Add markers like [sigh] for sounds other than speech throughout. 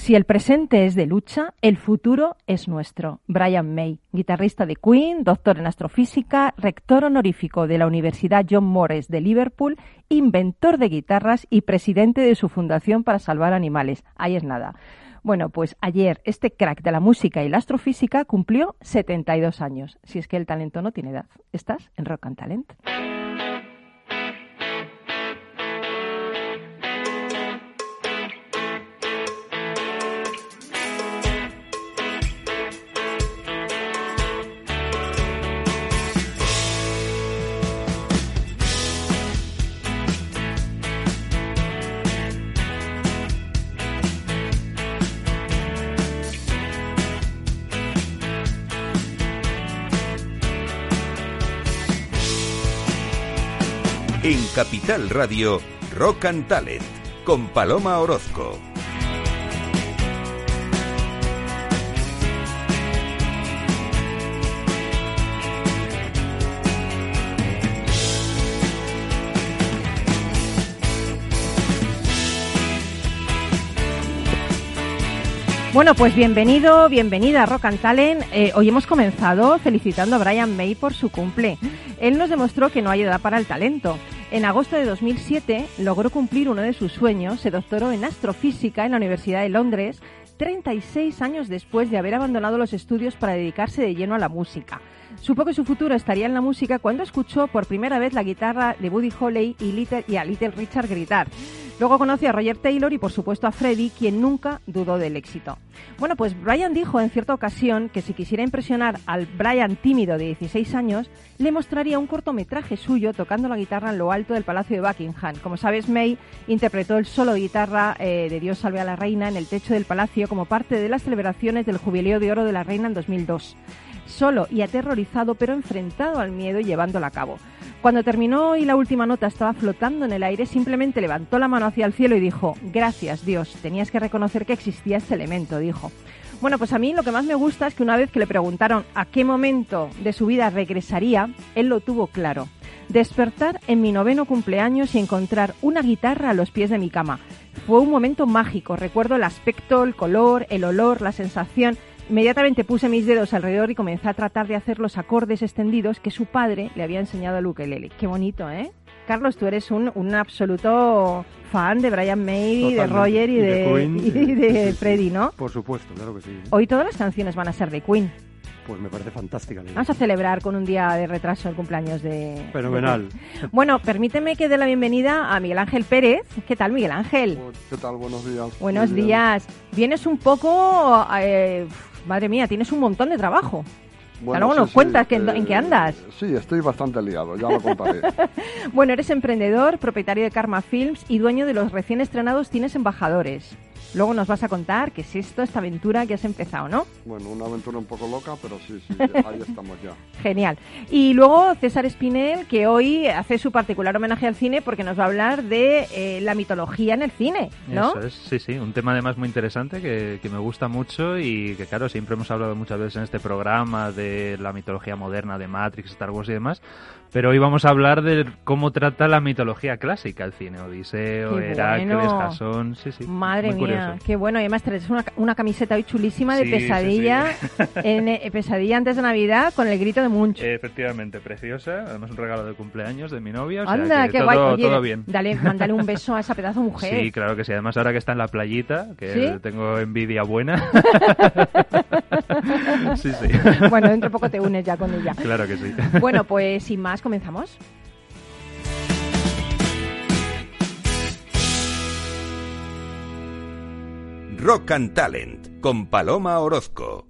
Si el presente es de lucha, el futuro es nuestro. Brian May, guitarrista de Queen, doctor en astrofísica, rector honorífico de la Universidad John Moores de Liverpool, inventor de guitarras y presidente de su Fundación para Salvar Animales. Ahí es nada. Bueno, pues ayer este crack de la música y la astrofísica cumplió 72 años. Si es que el talento no tiene edad. Estás en Rock and Talent. Capital Radio, Rock and Talent, con Paloma Orozco. Bueno, pues bienvenido, bienvenida a Rock and Talent. Eh, hoy hemos comenzado felicitando a Brian May por su cumple. Él nos demostró que no hay edad para el talento. En agosto de 2007 logró cumplir uno de sus sueños, se doctoró en astrofísica en la Universidad de Londres, 36 años después de haber abandonado los estudios para dedicarse de lleno a la música. Supo que su futuro estaría en la música cuando escuchó por primera vez la guitarra de Buddy Holly y, Little, y a Little Richard gritar. Luego conoció a Roger Taylor y por supuesto a Freddie, quien nunca dudó del éxito. Bueno, pues Brian dijo en cierta ocasión que si quisiera impresionar al Brian tímido de 16 años, le mostraría un cortometraje suyo tocando la guitarra en lo alto del Palacio de Buckingham. Como sabes, May interpretó el solo de guitarra eh, de Dios salve a la reina en el techo del palacio como parte de las celebraciones del Jubileo de Oro de la Reina en 2002 solo y aterrorizado, pero enfrentado al miedo y llevándolo a cabo. Cuando terminó y la última nota estaba flotando en el aire, simplemente levantó la mano hacia el cielo y dijo, gracias Dios, tenías que reconocer que existía este elemento, dijo. Bueno, pues a mí lo que más me gusta es que una vez que le preguntaron a qué momento de su vida regresaría, él lo tuvo claro. Despertar en mi noveno cumpleaños y encontrar una guitarra a los pies de mi cama. Fue un momento mágico. Recuerdo el aspecto, el color, el olor, la sensación Inmediatamente puse mis dedos alrededor y comencé a tratar de hacer los acordes extendidos que su padre le había enseñado a ukelele. Qué bonito, ¿eh? Carlos, tú eres un, un absoluto fan de Brian May, de Roger y, de, de, Freddie, ¿no? Por supuesto, claro que sí. Hoy todas las canciones van a ser de Queen. Pues me parece fantástica. Vamos a celebrar con un día de retraso el cumpleaños de... Fenomenal. bueno, permíteme que dé la bienvenida a Miguel Ángel Pérez. ¿Qué tal, Miguel Ángel? ¿Qué tal? Buenos días. Buenos días. Vienes un poco... Eh, madre mía, tienes un montón de trabajo. Bueno, luego nos cuentas en qué andas. Sí, estoy bastante liado, ya lo contaré. [laughs] bueno, eres emprendedor, propietario de Karma Films y dueño de los recién estrenados Tienes Embajadores. Luego nos vas a contar qué es esto, esta aventura que has empezado, ¿no? Bueno, una aventura un poco loca, pero sí, sí, [laughs] ahí estamos ya. Genial. Y luego César Espinel, que hoy hace su particular homenaje al cine porque nos va a hablar de eh, la mitología en el cine, ¿no? Eso es, sí, sí, un tema además muy interesante que, que me gusta mucho y que, claro, siempre hemos hablado muchas veces en este programa de la mitología moderna de Matrix, Star Wars y demás, pero hoy vamos a hablar de cómo trata la mitología clásica el cine. Odiseo, Heracles, Jasón. Sí, sí. Madre mía, qué bueno. Y además traes una, una camiseta hoy chulísima de pesadilla. [laughs] en, eh, pesadilla antes de Navidad con el grito de Munch. efectivamente, preciosa. Además, un regalo de cumpleaños de mi novia. O Anda, qué todo, guay. Oye, todo bien. Dale, mándale un [laughs] beso a esa pedazo de mujer. Sí, claro que sí. Además, ahora que está en la playita, que tengo envidia buena. [laughs] sí, sí. Bueno, dentro de poco te unes ya con ella. Claro que sí. Bueno, pues sin más, comenzamos. Rock and Talent con Paloma Orozco.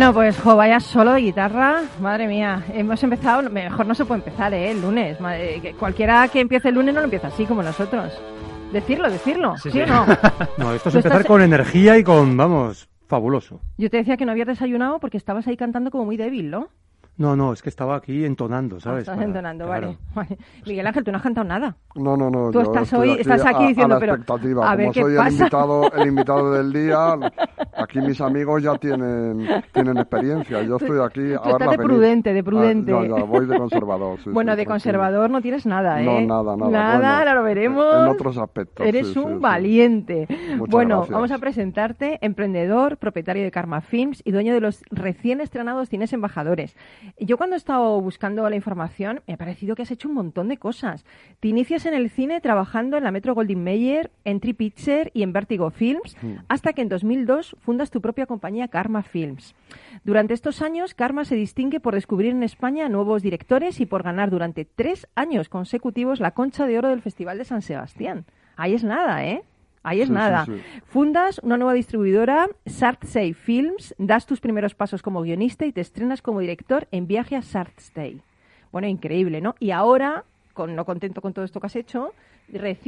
Bueno, pues jo, vaya solo de guitarra, madre mía, hemos empezado, mejor no se puede empezar, ¿eh? El lunes, madre- que cualquiera que empiece el lunes no lo empieza así como nosotros. Decirlo, decirlo, ¿sí, o no? [laughs] No, esto es empezar estás- con energía y con, vamos, fabuloso. Yo te decía que no habías desayunado porque estabas ahí cantando como muy débil, ¿no? No, no, es que estaba aquí entonando, Ah, ¿sabes? estás Para- entonando, claro. vale, [laughs] vale. Miguel Ángel, tú no has cantado nada. No, no, no. Tú yo estás estás aquí a- diciendo, a la pero, expectativa. a ver Como qué soy el pasa. invitado, el invitado del [laughs] día, aquí mis amigos ya tienen, tienen experiencia. Yo estoy aquí a Tú estás verla de venir. prudente, de prudente. Ah, ya, ya, voy de conservador. sí, [laughs] bueno, sí, de conservador no tienes nada, No, ¿eh? nada, nada. Nada, Bueno, ahora lo veremos. En otros aspectos. Eres un sí. valiente. Muchas bueno, gracias. vamos a presentarte, emprendedor, propietario de Karma Films y dueño de los recién estrenados cines embajadores. Yo cuando he estado buscando la información me ha parecido que has hecho un montón de cosas. Te inicias en el cine trabajando en la Metro Goldwyn Mayer, en Tree Picture y en Vertigo Films, hasta que en 2002 fundas tu propia compañía Karma Films. Durante estos años, Karma se distingue por descubrir en España nuevos directores y por ganar durante tres años consecutivos la Concha de Oro del Festival de San Sebastián. Ahí es nada, ¿eh? Ahí es Sí, nada. sí. Fundas una nueva distribuidora, Sartsay Films, das tus primeros pasos como guionista y te estrenas como director en Viaje a Sartsay. Bueno, increíble, ¿no? Y ahora, con, no contento con todo esto que has hecho,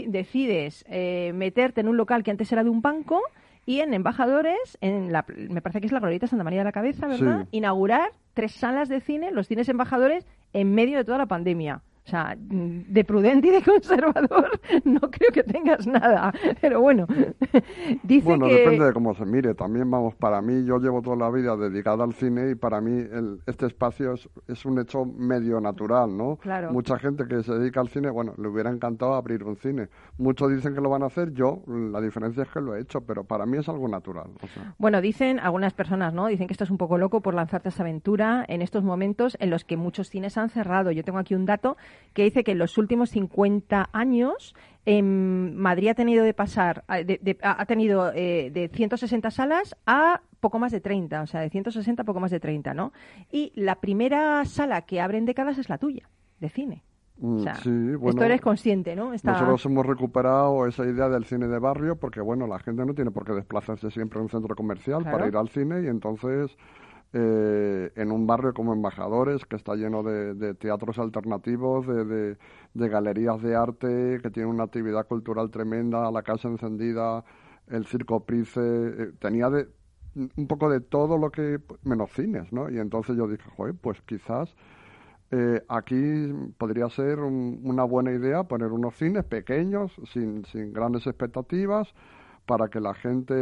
decides eh, meterte en un local que antes era de un banco y en Embajadores, en la, me parece que es la Glorieta Santa María de la Cabeza, ¿verdad? Inaugurar tres salas de cine, los cines Embajadores, en medio de toda la pandemia. O sea, de prudente y de [laughs] conservador no creo que tengas nada. Pero bueno, [laughs] dice Bueno, que... depende de cómo se mire. También, vamos, para mí, yo llevo toda la vida dedicada al cine y para mí el- este espacio es, es un hecho medio natural, ¿no? Claro. Mucha gente que se dedica al cine, bueno, le hubiera encantado abrir un cine. Muchos dicen que lo van a hacer, yo, la diferencia es que lo he hecho, pero para mí es algo natural. O sea, Bueno, dicen algunas personas, ¿no? Dicen que esto es un poco loco por lanzarte a esta aventura en estos momentos en los que muchos cines han cerrado. Yo tengo aquí un dato que dice que en los últimos 50 años en Madrid ha tenido de pasar, de- de- ha tenido eh, de 160 salas a poco más de 30, o sea, de 160 a poco más de 30, ¿no? Y la primera sala que abre en décadas es la tuya, de cine. O mm, sea, sí, esto eres consciente, ¿no? Esta- Nosotros hemos recuperado esa idea del cine de barrio porque, bueno, la gente no tiene por qué desplazarse siempre a un centro comercial Claro. para ir al cine y entonces eh, en un barrio como Embajadores, que está lleno de, de teatros alternativos, de, de- de galerías de arte, que tiene una actividad cultural tremenda, la casa encendida, el circo Price, eh, tenía de, un poco de todo lo que, menos cines, ¿no? Y entonces yo dije, joder, pues quizás eh, aquí podría ser un- una buena idea poner unos cines pequeños, sin, sin grandes expectativas, para que la gente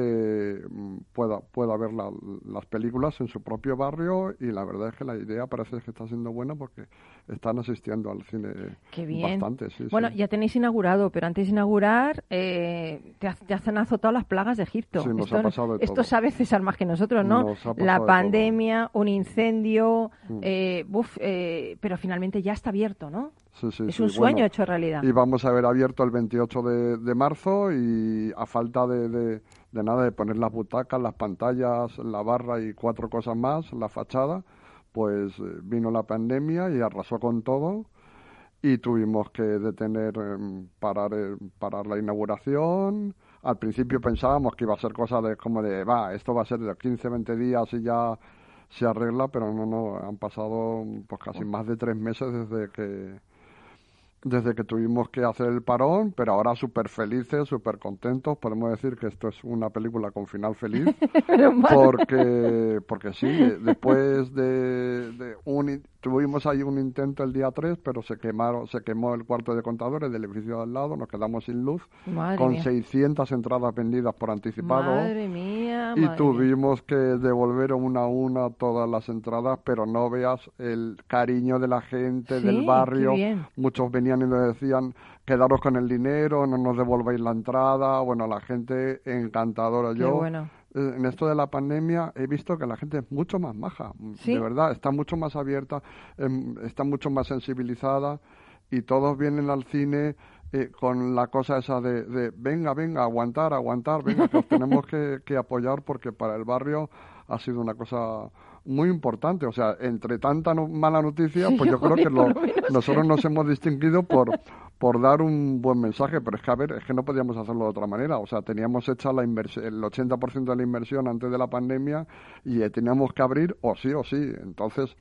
mm, pueda, pueda ver la- las películas en su propio barrio y la verdad es que la idea parece que está siendo buena porque están asistiendo al cine Qué bien. bastante. Sí, bueno, sí. ya tenéis inaugurado, pero antes de inaugurar eh, te, ha- te hacen azotado las plagas de Egipto. Sí, nos esto, ha pasado de esto todo. sabe César más que nosotros, ¿no? La pandemia, un incendio, Mm. eh, buf, eh, pero finalmente ya está abierto, ¿no? Sí, sí, es sí, un sueño bueno. hecho realidad. Y vamos a haber abierto el 28 de, de marzo y a falta de, de- de nada, de poner las butacas, las pantallas, la barra y cuatro cosas más, la fachada, pues eh, vino la pandemia y arrasó con todo y tuvimos que detener, em, parar, eh, parar la inauguración. Al principio pensábamos que iba a ser cosa de como de, va, esto va a ser de 15, 20 días y ya se arregla, pero no, no, han pasado pues casi más de tres meses desde que desde que tuvimos que hacer el parón, pero ahora súper felices, súper contentos. Podemos decir que esto es una película con final feliz, [laughs] porque, porque sí, de- después de, de un, tuvimos ahí un intento el día 3, pero se quemaron, se quemó el cuarto de contadores del edificio de al lado, nos quedamos sin luz, Madre con mía. 600 entradas vendidas por anticipado. Madre mía, Y tuvimos que devolver una a una todas las entradas, pero no veas el cariño de la gente Sí, del barrio. Muchos venían y nos decían, quedaros con el dinero, no nos devolvéis la entrada. Bueno, la gente encantadora. Qué Yo, bueno. eh, en esto de la pandemia, he visto que la gente es mucho más maja. ¿Sí? De verdad, está mucho más abierta, em, está mucho más sensibilizada y todos vienen al cine eh, con la cosa esa de, de, venga, venga, aguantar, aguantar, venga, que os [laughs] tenemos que, que apoyar porque para el barrio ha sido una cosa muy importante. O sea, entre tanta no- mala noticia, Sí, pues yo [laughs] creo que lo- nosotros nos hemos distinguido por, por dar un buen mensaje, pero es que, a ver, es que no podíamos hacerlo de otra manera. O sea, teníamos hecha la inversión, el 80% de la inversión antes de la pandemia y eh, teníamos que abrir o sí o sí. Entonces,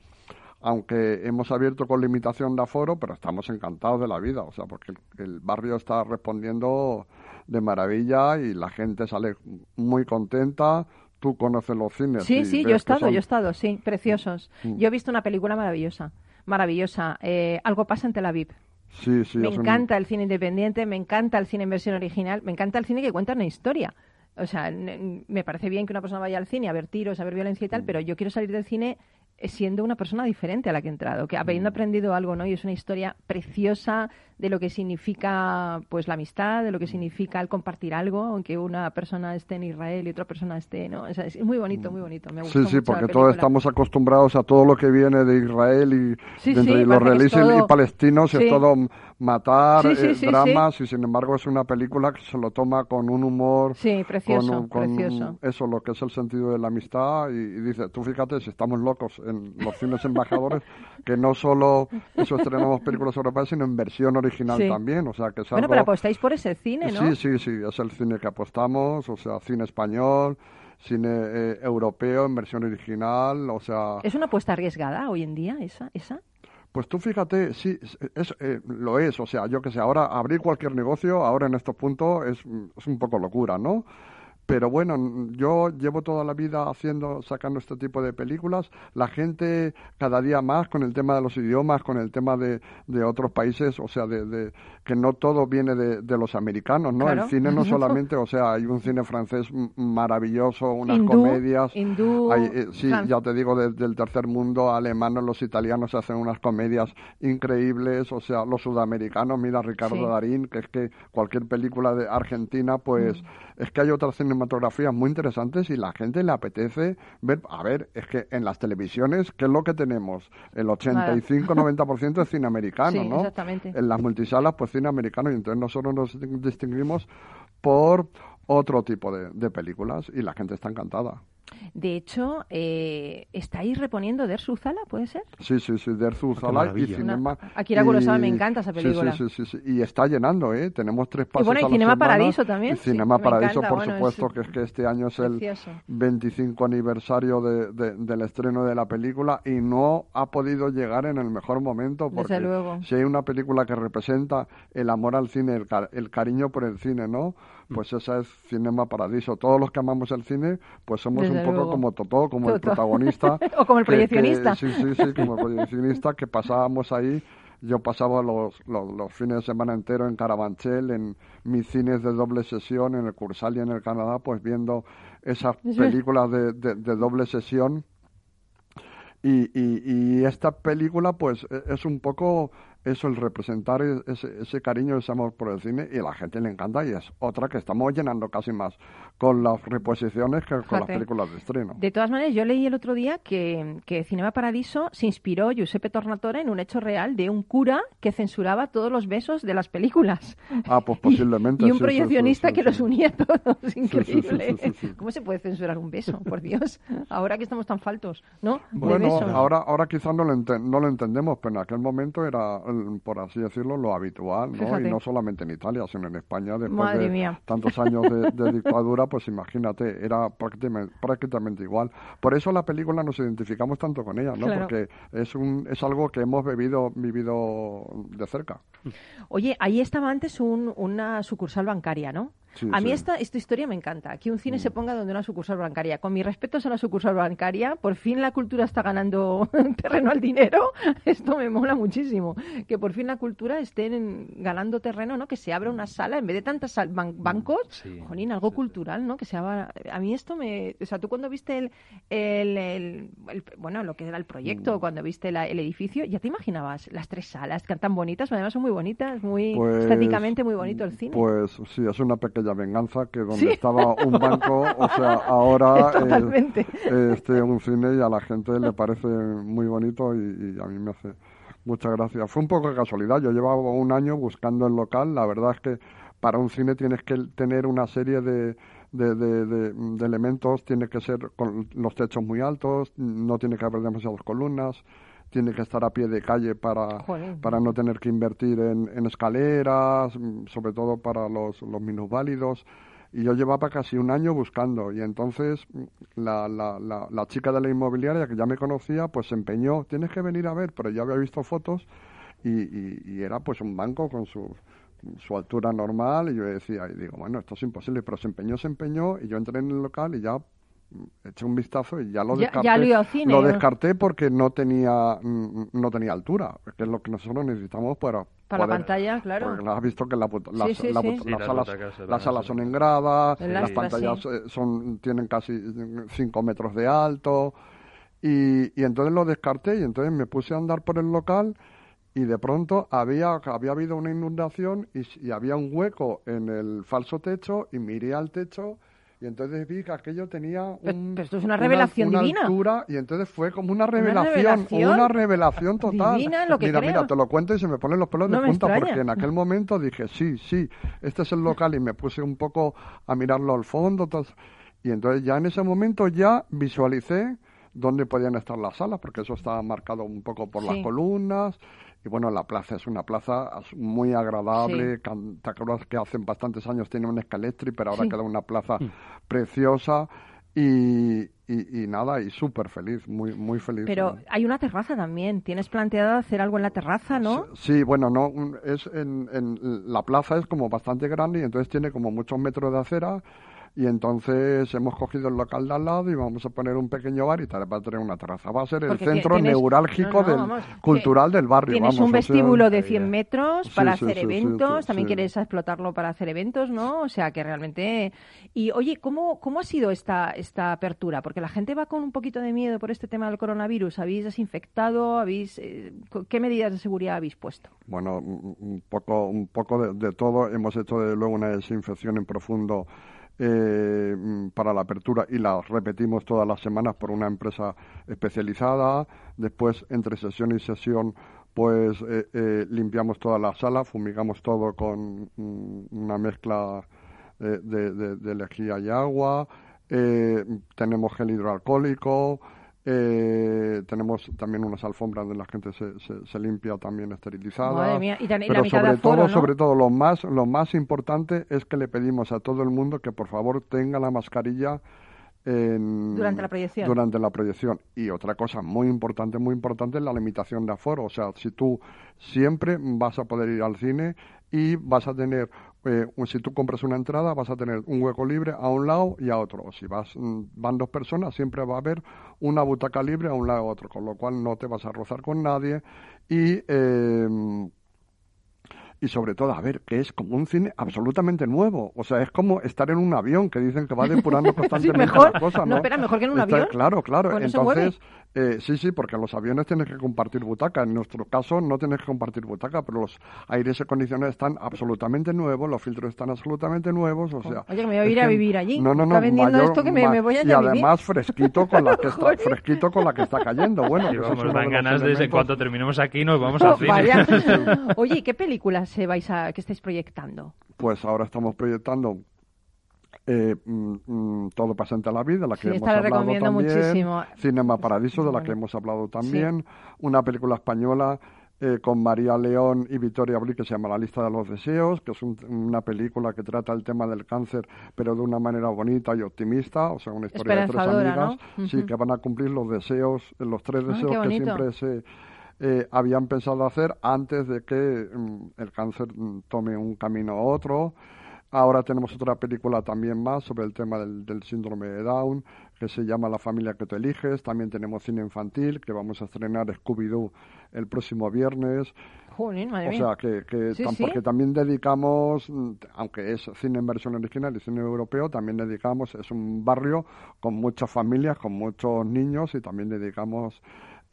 aunque hemos abierto con limitación de aforo, pero estamos encantados de la vida, o sea, porque el, el barrio está respondiendo de maravilla y la gente sale muy contenta. Tú conoces los cines. Sí, sí, yo he estado, son- yo he estado, sí, preciosos. Mm. Yo he visto una película maravillosa, maravillosa. Eh, Algo pasa en Tel Aviv. Sí, sí, me un- encanta el cine independiente, me encanta el cine en versión original, me encanta el cine que cuenta una historia. O sea, me parece bien que una persona vaya al cine a ver tiros, a ver violencia y Mm. tal, pero yo quiero salir del cine siendo una persona diferente a la que he entrado, que habiendo Mm. aprendido algo, ¿no? Y es una historia preciosa de lo que significa pues la amistad, de lo que significa el compartir algo, aunque una persona esté en Israel y otra persona esté, ¿no? O sea, es muy bonito, muy bonito. Me Mm. Sí, sí, porque todos estamos acostumbrados a todo lo que viene de Israel y Sí, los israelíes y palestinos Sí. es todo matar, eh, dramas y sin embargo es una película que se lo toma con un humor, Sí, precioso, con precioso. eso, lo que es el sentido de la amistad y, y dice, tú fíjate si estamos locos en los cines embajadores, que no solo eso estrenamos películas europeas, sino en versión original Sí. también, o sea que es Bueno, algo... pero apostáis por ese cine, ¿no? Sí, sí, sí, es el cine que apostamos, o sea, cine español, cine eh, europeo en versión original, o sea, ¿Es una apuesta arriesgada hoy en día esa? esa? pues tú fíjate, sí, es, es, eh, lo es, o sea, yo que sé, ahora abrir cualquier negocio, ahora en estos puntos es, es un poco locura, ¿no? Pero bueno, yo llevo toda la vida haciendo, sacando este tipo de películas. La gente cada día más con el tema de los idiomas, con el tema de, de otros países, o sea, de, de- que no todo viene de, de los americanos, ¿no? Claro. El cine no solamente, o sea, hay un cine francés maravilloso, unas Hindú, comedias. hindú, hay, eh, sí, ya te digo, de- del tercer mundo, alemanes, los italianos hacen unas comedias increíbles, o sea, los sudamericanos, mira Ricardo Sí. Darín, que es que cualquier película de Argentina, pues Mm. es que hay otras cinematografías muy interesantes y la gente le apetece ver, a ver, es que en las televisiones, ¿qué es lo que tenemos? El 85-90% es cine americano, Sí, ¿no? exactamente. En las multisalas, pues americano, y entonces nosotros nos distinguimos por otro tipo de películas y la gente está encantada. De hecho, eh, ¿estáis reponiendo Der Zala, puede ser? Sí, sí, sí, Der qué Zala y. Cinema. Una- Akira Kurosawa, y- me encanta esa película. Sí, sí, sí, sí, y está llenando, ¿eh? Tenemos tres pases bueno, y a la Cinema semana, Paradiso también, Y Cinema Paradiso, encanta, por bueno, es supuesto, que es que este año es el Precioso. 25 aniversario de, de- del estreno de la película y no ha podido llegar en el mejor momento porque Desde luego. si hay una película que representa el amor al cine, el, ca- el cariño por el cine, ¿no? Pues esa es Cinema Paradiso. Todos los que amamos el cine, pues somos Desde un poco luego. como Totó, como el protagonista. [laughs] O como el que- que- proyeccionista. sí, sí, sí, como el proyeccionista que pasábamos ahí. Yo pasaba los, los, los fines de semana entero en Carabanchel, en mis cines de doble sesión, en el Cursal y en el Canadá, pues viendo esas películas de, de- de doble sesión. Y, y, y esta película, pues, e- es un poco eso, el representar ese, ese cariño, ese amor por el cine, y a la gente le encanta, y es otra que estamos llenando casi más con las reposiciones que con las películas de estreno. De todas maneras, yo leí el otro día que, que Cinema Paradiso se inspiró Giuseppe Tornatore en un hecho real de un cura que censuraba todos los besos de las películas. Ah, pues [laughs] posiblemente. Y, un sí, proyeccionista sí, sí, que los unía a todos. Increíble. ¿Cómo se puede censurar un beso? Por Dios. Ahora que estamos tan faltos, ¿no? Bueno, ahora, ahora quizás no lo, no lo entendemos, pero en aquel momento era, por así decirlo, lo habitual, ¿no? Fíjate. Y no solamente en Italia, sino en España, después Madre de mía. tantos años de, de [laughs] dictadura, pues imagínate, era prácticamente, prácticamente igual. Por eso la película nos identificamos tanto con ella, ¿no? Claro. Porque es, un, es algo que hemos vivido, vivido de cerca. Oye, ahí estaba antes un- una sucursal bancaria, ¿no? Sí, a mí sí. Mm. esta, esta historia me encanta, que un cine se ponga donde una sucursal bancaria. Con mis respetos a la sucursal bancaria, por fin la cultura está ganando [laughs] terreno al dinero. [laughs] Esto me mola muchísimo. Que por fin la cultura esté en- ganando terreno, ¿no? Que se abra una sala, en vez de tantas ban- bancos, Sí, jolín, algo cultural, ¿no? Que se abra... A mí esto me... O sea, tú cuando viste el... el- el- el- bueno, lo que era el proyecto, Mm. cuando viste la- el edificio, ya te imaginabas las tres salas, que tan bonitas, además son muy bonitas, muy Pues, estéticamente muy bonito el cine. Pues sí, es una pequeña venganza que donde Sí. estaba un banco, o sea, [laughs] ahora eh, Totalmente. este un cine y a la gente le parece muy bonito y, y a mí me hace mucha gracia. Fue un poco de casualidad, yo llevaba un año buscando el local, la verdad es que para un cine tienes que tener una serie de, de, de- de- de elementos, tiene que ser con los techos muy altos, no tiene que haber demasiadas columnas, tiene que estar a pie de calle para, para no tener que invertir en, en escaleras, mm, sobre todo para los, los minusválidos. Y yo llevaba casi un año buscando. Y entonces mm, la, la, la, la chica de la inmobiliaria que ya me conocía pues se empeñó, tienes que venir a ver, pero yo había visto fotos y, y, y era pues un banco con su, su altura normal. Y yo decía, y digo, bueno, esto es imposible, pero se empeñó, se empeñó y yo entré en el local y ya eché un vistazo y ya lo Ya- descarté. ya lo iba al cine, lo descarté porque no tenía mm, no tenía altura, que es lo que nosotros necesitamos para Para la pantalla, claro. porque has visto que la las, Sí, sí, la sí. puta- Sí, las las salas, las salas son en grada, El las pantallas sí. eh, son tienen casi 5 metros de alto y, y entonces lo descarté y entonces me puse a andar por el local y de pronto había, había habido una inundación y había un hueco en el falso techo y miré al techo y entonces vi que aquello tenía un- pero esto es una revelación una divina. altura y entonces fue como una revelación, revelación una revelación total. divina, lo que mira, creo. mira, te lo cuento y se me ponen los pelos No de punta porque en aquel momento dije, sí, sí, este es el local y me puse un poco a mirarlo al fondo. y entonces ya en ese momento ya visualicé dónde podían estar las salas, porque eso estaba marcado un poco por las columnas. Y bueno, la plaza es una plaza muy agradable. Sí. ¿Te acuerdas que hace bastantes años tenía un escaletri, pero ahora Sí. queda una plaza preciosa? Y, y, y nada, y súper feliz, muy, muy feliz. Pero hay una terraza también. ¿Tienes planteado hacer algo en la terraza, no? Sí, bueno, no, un- es en, en la plaza es como bastante grande y entonces tiene como muchos metros de acera y entonces hemos cogido el local de al lado y vamos a poner un pequeño bar y tal, va a tener una terraza. Va a ser el Porque centro tienes- neurálgico no, no, del vamos, cultural del barrio. Tienes vamos, un o sea, vestíbulo de Ahí 100 ya. metros para sí, hacer sí, eventos, sí, también sí. quieres explotarlo para hacer eventos, ¿no? O sea, que realmente... Y oye, ¿cómo, cómo ha sido esta, esta apertura? Porque la gente va con un poquito de miedo por este tema del coronavirus. ¿Habéis desinfectado? ¿Habéis, eh, ¿Qué medidas de seguridad habéis puesto? Bueno, un un poco, un poco de, de todo. Hemos hecho desde luego una desinfección en profundo eh, mm, para la apertura y la repetimos todas las semanas por una empresa especializada. Después, entre sesión y sesión, pues eh, eh, limpiamos toda la sala, fumigamos todo con mm, una mezcla de, de- de lejía y agua. Tenemos gel hidroalcohólico. Eh, tenemos también unas alfombras donde la gente se, se, se limpia también esterilizada. Madre mía, y tan- y la Pero sobre todo, ¿no? sobre todo, lo más, lo más importante es que le pedimos a todo el mundo que por favor tenga la mascarilla en- Durante la proyección. Durante la proyección. Y otra cosa muy importante, muy importante es la limitación de aforo. O sea, si tú siempre vas a poder ir al cine y vas a tener, eh, si tú compras una entrada, vas a tener un hueco libre a un lado y a otro. O si vas, mm, van dos personas, siempre va a haber una butaca libre a un lado y a otro, con lo cual no te vas a rozar con nadie. Y. eh, y sobre todo, a ver, que es como un cine absolutamente nuevo. O sea, es como estar en un avión, que dicen que va depurando [laughs] constantemente mejor. las cosas, No, ¿no? espera, mejor que en un Está- avión. Claro, claro. Pues no. Entonces, eh, sí, sí, porque los aviones tienes que compartir butaca. En nuestro caso no tienes que compartir butaca, pero los aires acondicionados están absolutamente nuevos, los filtros están absolutamente nuevos, o sea... Oye, que me voy a ir a vivir allí. No, no, no. Está vendiendo mayor- esto que me- voy a Y a además fresquito con la que [laughs] está, fresquito con la que está cayendo. Bueno, Y que eso es vamos, uno dan ganas de, cuanto terminemos aquí, nos vamos cine. Vaya. [laughs] Oye, ¿y qué películas se vais a, que estáis proyectando? Pues ahora estamos proyectando eh, mm, mm, Todo pasante a la vida, la que Sí, hemos hablado recomiendo también. muchísimo. Cinema Paradiso, de la que hemos hablado también. Una película española eh, con María León y Victoria Abril que se llama La lista de los deseos, que es un- una película que trata el tema del cáncer, pero de una manera bonita y optimista, o sea, una historia de tres amigas, sí, que van a cumplir los deseos, los tres deseos que siempre se eh, habían pensado hacer antes de que mm, el cáncer mm, tome un camino u otro. Ahora tenemos otra película también más sobre el tema del, del síndrome de Down, que se llama La familia que tú eliges. También tenemos cine infantil, que vamos a estrenar Scooby-Doo el próximo viernes. Jolín, madre O sea, que, que Sí, tam- sí. porque también dedicamos, mm, aunque es cine en versión original y cine europeo, también dedicamos, es un barrio con muchas familias, con muchos niños y también dedicamos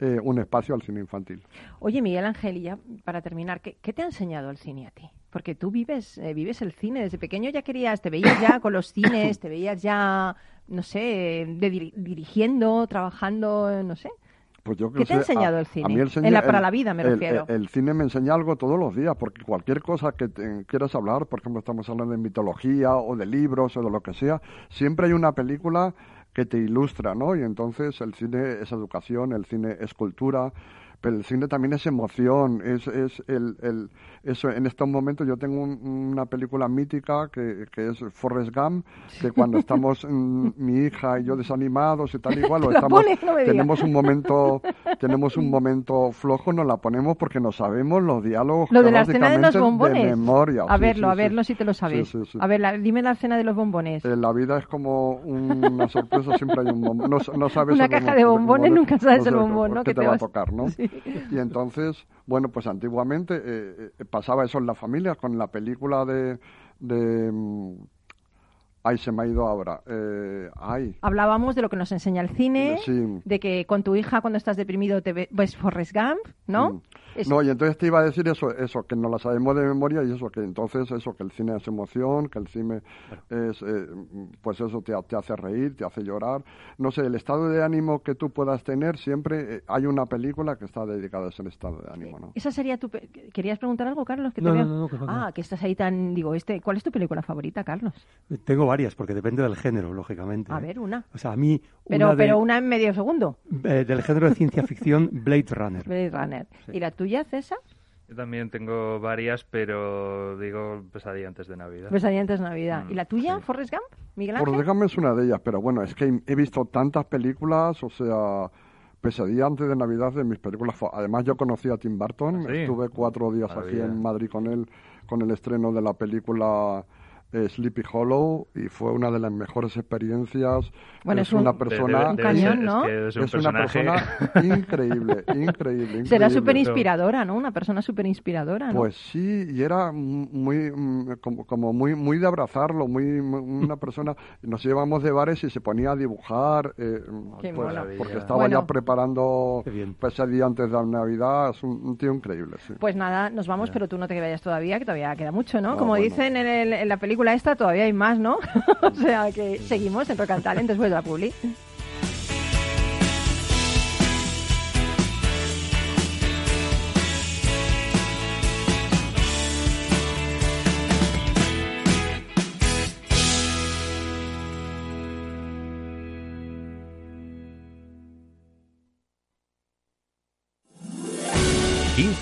eh, un espacio al cine infantil. Oye, Miguel Ángel, y ya para terminar, ¿qué, qué te ha enseñado el cine a ti? Porque tú vives, eh, vives el cine desde pequeño, ya querías, te veías ya con los cines, te veías ya, no sé, de diri- dirigiendo, trabajando, no sé. Pues yo que ¿Qué te ha enseñado a- el cine? a mí el En la- para la vida, me el- refiero. El, el cine me enseña algo todos los días, porque cualquier cosa que te- quieras hablar, por ejemplo, estamos hablando de mitología o de libros o de lo que sea, siempre hay una película que te ilustra, ¿no? Y entonces el cine es educación, el cine es cultura, pero el cine también es emoción, es, es el, el- eso, en estos momentos yo tengo un- una película mítica que, que es Forrest Gump, que cuando estamos mm, [laughs] mi hija y yo desanimados y tal [laughs] igual, o estamos, no tenemos un momento, [laughs] tenemos un momento flojo, nos la ponemos porque no sabemos los diálogos Lo de la escena de los bombones. de memoria. A Sí, verlo, sí, a sí. verlo si te lo sabes. A ver, la- dime la escena de los bombones. Eh, la vida es como una sorpresa, siempre hay un bombón. No, no sabes Una caja de bombones, nunca sabes el bombón, ¿no? Que te, te va a tocar, ¿no? Sí. [laughs] Y entonces, bueno, pues antiguamente eh, eh, pasaba eso en la familia con la película de... de mm, ay, se me ha ido ahora. Eh, ay, Hablábamos de lo que nos enseña el cine, Sí. de que con tu hija cuando estás deprimido te ve- ves Forrest Gump, ¿no? Mm. Es- No, y entonces te iba a decir eso, eso, que no la sabemos de memoria y eso, que entonces eso, que el cine es emoción, que el cine es, eh, pues eso, te, te hace reír, te hace llorar. No sé, el estado de ánimo que tú puedas tener, siempre eh, hay una película que está dedicada a ese estado de ánimo, ¿no? Esa sería tu... pe- ¿Querías preguntar algo, Carlos? Que te No, veo- no, ah, que estás ahí tan... Digo, este, ¿cuál es tu película favorita, Carlos? Tengo varias, porque depende del género, lógicamente. A ¿eh? ver, una. O sea, a mí, Pero una de- pero una en medio segundo. eh, del género de ciencia ficción, Blade Runner. Blade Runner. ¿Y la tuya, César? Yo también tengo varias, pero digo pesadilla antes de Navidad. Ahí antes Navidad. Mm, ¿Y la tuya, sí. Forrest Gump? ¿Miguel Ángel? déjame es una de ellas, pero bueno, es que he visto tantas películas, o sea, Pesadilla antes de Navidad de mis películas. Además, yo conocí a Tim Burton, ¿Ah, sí? estuve cuatro días aquí en Madrid con él, con el estreno de la película Sleepy Hollow, y fue una de las mejores experiencias. Bueno, es, es un- una De- persona. debe- Un debe cañón, ¿no? Es, que ser un es una persona [laughs] increíble, increíble, Será increíble. súper inspiradora, ¿no? Una persona súper inspiradora, ¿no? Pues sí, y era muy, mm, como, como muy, muy de abrazarlo, muy, muy- una persona, nos llevamos de bares y se ponía a dibujar, eh, Qué pues, mola. porque estaba Bueno. ya preparando pues, ese día antes de la Navidad, es un, un tío increíble, sí. Pues nada, nos vamos, pero tú no te vayas todavía, que todavía queda mucho, ¿no? No, Como bueno. dicen en, el- en la película esta, todavía hay más, ¿no? [laughs] o sea que seguimos en Rock and Talent después de la publi.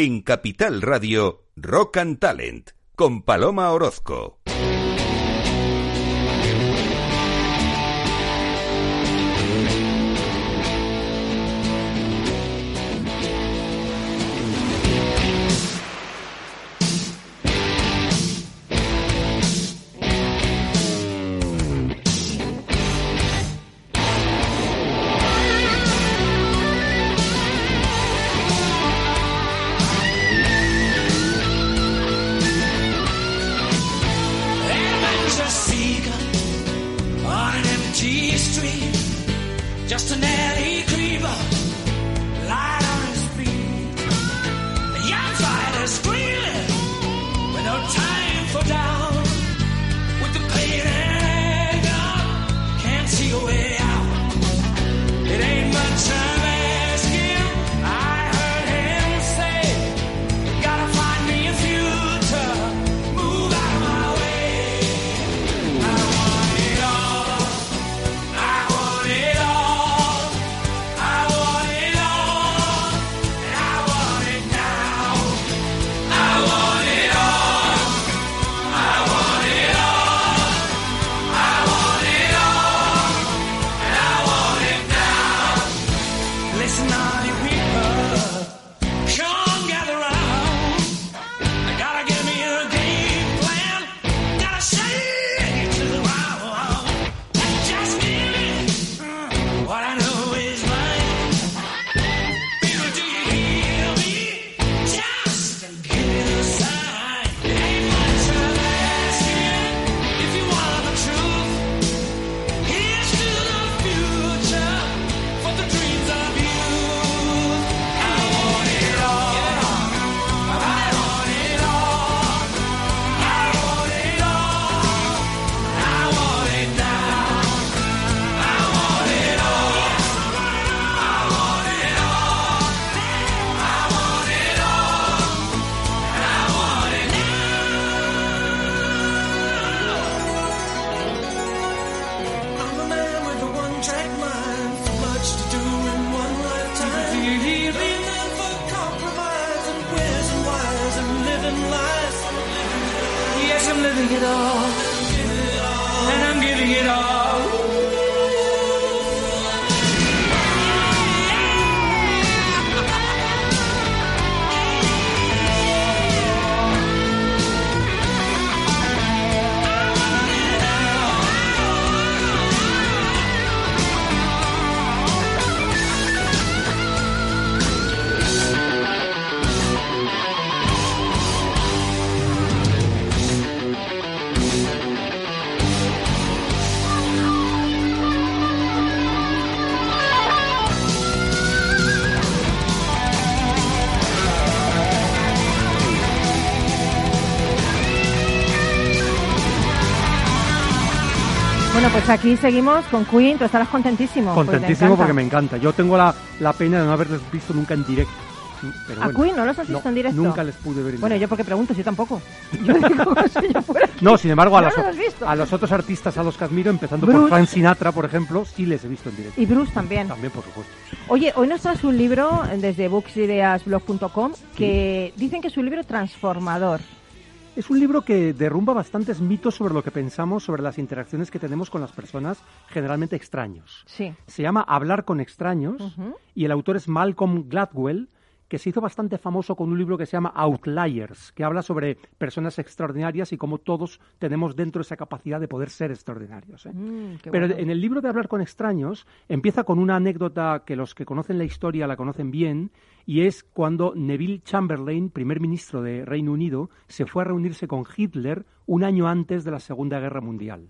En Capital Radio, Rock and Talent, con Paloma Orozco. scream. It all. And I'm giving it all. Pues aquí seguimos con Queen. Tú estarás contentísimo. Contentísimo porque me encanta. Yo tengo la, la pena de no haberles visto nunca en directo. Pero ¿A bueno, Queen no los has visto en directo? Nunca les pude ver en Bueno, yo directo. porque pregunto, yo tampoco. [laughs] Yo digo, [laughs] si yo fuera... [laughs] No, sin embargo, a ¿No los, a los otros artistas a los que admiro, empezando Bruce. por Frank Sinatra, por ejemplo, sí les he visto en directo. Y Bruce también. También, por supuesto. Oye, hoy nos traes un libro desde booksideasblog.com que dicen que es un libro transformador. Es un libro que derrumba bastantes mitos sobre lo que pensamos sobre las interacciones que tenemos con las personas generalmente extraños. Sí. Se llama Hablar con extraños y el autor es Malcolm Gladwell, que se hizo bastante famoso con un libro que se llama Outliers, que habla sobre personas extraordinarias y cómo todos tenemos dentro esa capacidad de poder ser extraordinarios. ¿eh? Mm, Pero bueno. en el libro de Hablar con extraños empieza con una anécdota que los que conocen la historia la conocen bien y es cuando Neville Chamberlain, primer ministro de Reino Unido, se fue a reunirse con Hitler un año antes de la Segunda Guerra Mundial.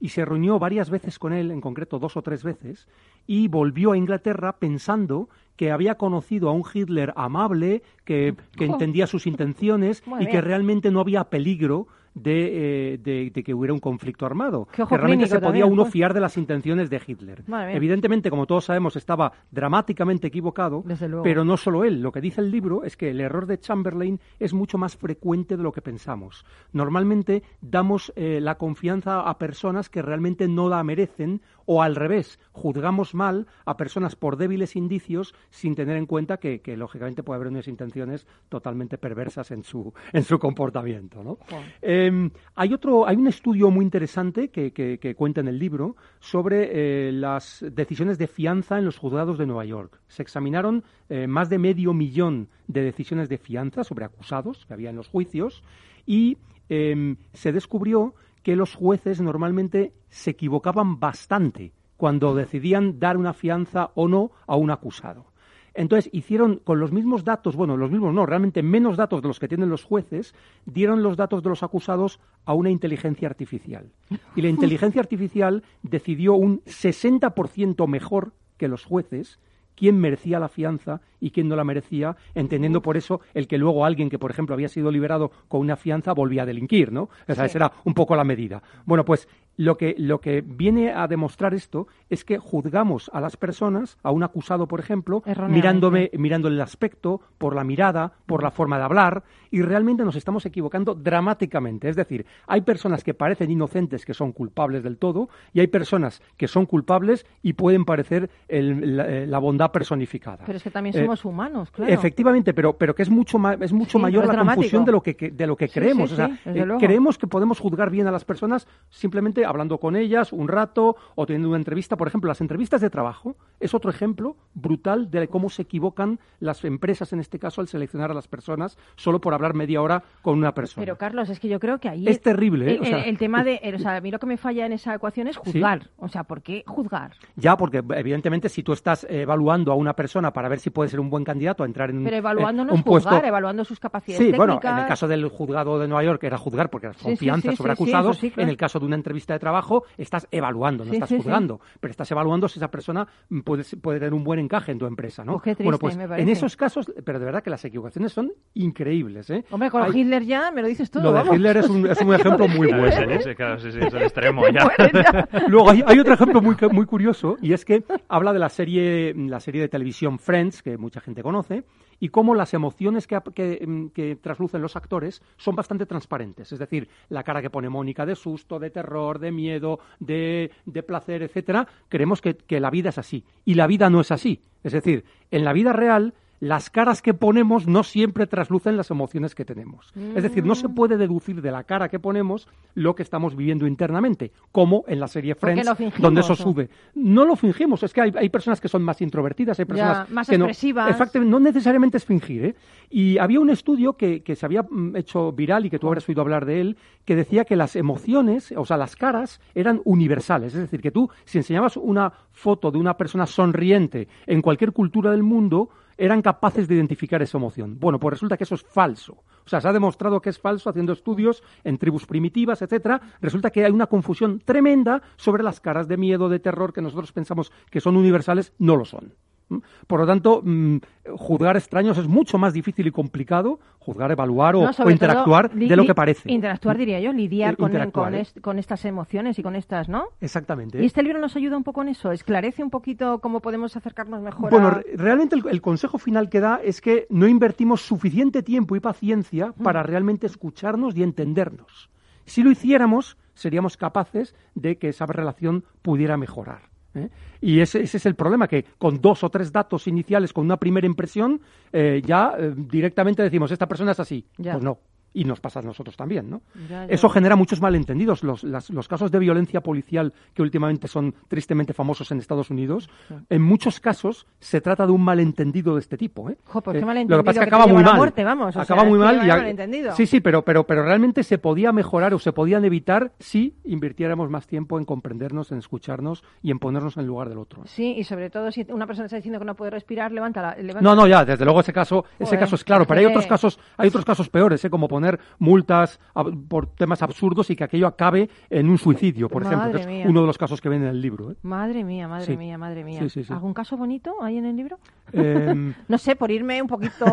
Y se reunió varias veces con él, en concreto dos o tres veces, y volvió a Inglaterra pensando que había conocido a un Hitler amable, que, que [laughs] entendía sus intenciones Muy y que realmente no había peligro de, eh, de- de que hubiera un conflicto armado. Que realmente se podía también, uno pues. fiar de las intenciones de Hitler. Evidentemente, como todos sabemos, estaba dramáticamente equivocado, pero no solo él. Lo que dice el libro es que el error de Chamberlain es mucho más frecuente de lo que pensamos. Normalmente damos eh, la confianza a personas que realmente no la merecen o al revés, juzgamos mal a personas por débiles indicios sin tener en cuenta que, que, lógicamente puede haber unas intenciones totalmente perversas en su, en su comportamiento. ¿no? Eh, hay, otro, hay un estudio muy interesante que, que- que cuenta en el libro sobre eh, las decisiones de fianza en los juzgados de Nueva York. Se examinaron eh, más de medio millón de decisiones de fianza sobre acusados que había en los juicios y eh, se descubrió que los jueces normalmente se equivocaban bastante cuando decidían dar una fianza o no a un acusado. Entonces hicieron con los mismos datos, bueno, los mismos no, realmente menos datos de los que tienen los jueces, dieron los datos de los acusados a una inteligencia artificial. Y la [laughs] inteligencia artificial decidió un 60% mejor que los jueces quién merecía la fianza y quién no la merecía, entendiendo por eso el que luego alguien que, por ejemplo, había sido liberado con una fianza volvía a delinquir, ¿no? O sea, Sí. esa era un poco la medida. Bueno, pues lo que, lo que viene a demostrar esto es que juzgamos a las personas, a un acusado, por ejemplo, mirándome, mirándole el aspecto, por la mirada, por la forma de hablar, y realmente nos estamos equivocando dramáticamente. Es decir, hay personas que parecen inocentes que son culpables del todo, y hay personas que son culpables y pueden parecer el- la, eh, la bondad personificada. Pero es que también Eh, somos humanos, claro. Efectivamente, pero, pero que es mucho, ma- es mucho Sí, mayor la dramático. confusión de lo que, que- de lo que creemos. sí, o sea, eh, creemos que podemos juzgar bien a las personas simplemente hablando con ellas un rato o teniendo una entrevista. Por ejemplo, las entrevistas de trabajo es otro ejemplo brutal de cómo se equivocan las empresas, en este caso, al seleccionar a las personas solo por hablar media hora con una persona. Pero Carlos, es que yo creo que ahí Es terrible, ¿eh? El, O sea- el- el tema de, el- o sea, a mí lo que me falla en esa ecuación es juzgar. O sea, ¿por qué juzgar? Ya, porque evidentemente si tú estás evaluando a una persona para ver si puede ser un buen candidato a entrar en un, Pero evaluando eh, no un es juzgar, puesto evaluando sus capacidades Sí, técnicas. bueno, en el caso del juzgado de Nueva York era juzgar porque era Sí, confianza sí, sobre acusados. En el caso de una entrevista de trabajo estás evaluando, no Sí, estás sí, sí. juzgando, pero estás evaluando si esa persona puede, puede tener un buen encaje en tu empresa, ¿no? Pues qué triste, bueno, pues me en esos casos, pero de verdad que las equivocaciones son increíbles, ¿eh? Hombre, con Hay- Hitler ya me lo dices todo. lo de vamos. Hitler es un, es un ejemplo muy bueno. ¿no? ese, claro, sí, sí, es el extremo [laughs] ya. Pues. [laughs] Luego hay, hay otro ejemplo muy, muy curioso y es que habla de la serie, la serie de televisión Friends, que mucha gente conoce, y cómo las emociones que, que, mm, que traslucen los actores son bastante transparentes. Es decir, la cara que pone Mónica de susto, de terror, de miedo, de, de placer, etcétera, creemos que, que la vida es así. Y la vida no es así. Es decir, en la vida real las caras que ponemos no siempre traslucen las emociones que tenemos. Es decir, no se Mm. puede deducir de la cara que ponemos lo que estamos viviendo internamente, como en la serie Friends, fingimos, donde eso sube. No lo fingimos, es que hay, hay personas que son más introvertidas, hay personas más que no, expresivas. Exacto, no necesariamente es fingir. ¿eh? Y había un estudio que, que se había mm, hecho viral y que tú habrás oído hablar de él, que decía que las emociones, o sea, las caras, eran universales. Es decir, que tú, si enseñabas una foto de una persona sonriente en cualquier cultura del mundo, eran capaces de identificar esa emoción. Bueno, pues resulta que eso es falso. O sea, se ha demostrado que es falso haciendo estudios en tribus primitivas, etcétera. Resulta que hay una confusión tremenda sobre las caras de miedo, de terror, que nosotros pensamos que son universales, no lo son. Por lo tanto, mm, juzgar extraños es mucho más difícil y complicado, juzgar, evaluar o, No, o sobre interactuar todo, de lo que parece. Interactuar, diría yo, lidiar Eh, con, interactuar, con, ¿eh? con estas emociones y con estas, ¿no? Exactamente. Y este libro nos ayuda un poco en eso, esclarece un poquito cómo podemos acercarnos mejor Bueno, a... realmente el, el consejo final que da es que no invertimos suficiente tiempo y paciencia para realmente escucharnos y entendernos. Si lo hiciéramos, seríamos capaces de que esa relación pudiera mejorar. ¿Eh? Y ese, ese es el problema, que con dos o tres datos iniciales, con una primera impresión, eh, ya eh, directamente decimos, esta persona es así. Ya. Pues no. Y nos pasa a nosotros también, ¿no? Ya, ya. Eso genera muchos malentendidos. Los, las- los casos de violencia policial que últimamente son tristemente famosos en Estados Unidos, en muchos casos se trata de un malentendido de este tipo. ¿eh? Jo, pues qué Eh, malentendido lo que pasa es que acaba muy mal. muerte, vamos, acaba sea, muy mal. y malentendido. Sí, sí, pero, pero, pero realmente se podía mejorar o se podían evitar si invirtiéramos más tiempo en comprendernos, en escucharnos y en ponernos en el lugar del otro. ¿eh? Sí, y sobre todo si una persona está diciendo que no puede respirar, levanta la... levanta No, no, ya, desde luego ese caso, ese caso es claro, pero hay otros casos, hay otros casos peores, ¿eh? como poner poner multas por temas absurdos y que aquello acabe en un suicidio, por ejemplo, que es uno de los casos que ven en el libro. ¿eh? Madre mía, madre Sí. mía, madre mía. Sí. ¿Algún caso bonito hay en el libro? Em, No sé, por irme un poquito...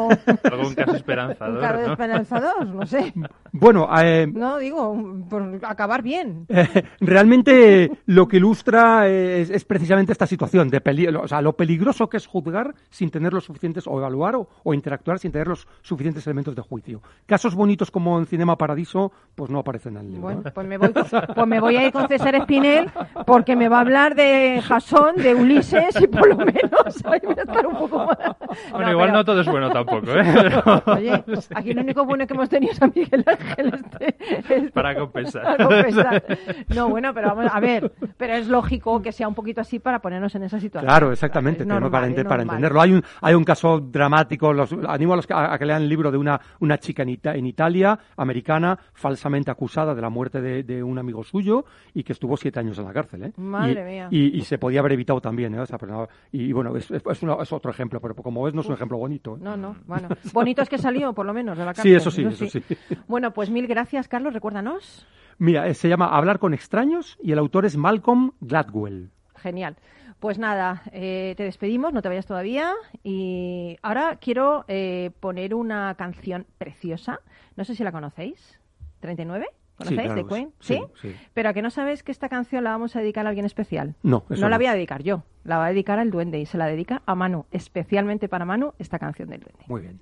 Algún caso [laughs] un esperanzador, caso ¿no? esperanzador, no sé. bueno, eh, No, digo, por acabar bien. Eh, realmente lo que ilustra es, es precisamente esta situación de peli- o sea, lo peligroso que es juzgar sin tener los suficientes o evaluar o, o interactuar sin tener los suficientes elementos de juicio. Casos bonitos como en Cinema Paradiso, pues no aparecen en el libro. Bueno, ¿eh? pues me voy, pues me voy a ir con César Espinel porque me va a hablar de Jasón, de Ulises y por lo menos ahí voy a estar un poco más. [laughs] Bueno, No, igual pero- no todo es bueno tampoco, ¿eh? Pero- Oye, [laughs] aquí lo único bueno que hemos tenido es a Miguel Ángel. Este, este- Para compensar. para compensar. [laughs] No, bueno, pero vamos a ver. Pero es lógico que sea un poquito así para ponernos en esa situación. Claro, exactamente, normal, para, ente- para entenderlo. Hay un, hay un caso dramático, los, animo a los que, a, a que lean el libro de una, una chica en, Ita- en Italia, americana, falsamente acusada de la muerte de, de un amigo suyo y que estuvo siete años en la cárcel. ¿eh? Madre y, mía. Y, y se podía haber evitado también. ¿eh? O sea, pero no- y, y bueno, es, es- es una- es otro ejemplo, pero como ves no es un ejemplo bonito. ¿eh? No, no, bueno. Bonito es que salió, por lo menos, de la [laughs] Sí, cárcel. eso sí, eso sí. Bueno, pues mil gracias, Carlos. Recuérdanos. Mira, eh, se llama Hablar con extraños y el autor es Malcolm Gladwell. Genial. Pues nada, eh, te despedimos, no te vayas todavía. Y ahora quiero eh, poner una canción preciosa. No sé si la conocéis. ¿39? ¿Conocéis? claro, de Queen. sí, ¿Sí? sí. Pero a que no sabes que esta canción la vamos a dedicar a alguien especial. No, eso no la voy a dedicar yo. La va a dedicar al duende y se la dedica a Manu. Especialmente para Manu, esta canción del duende. Muy bien.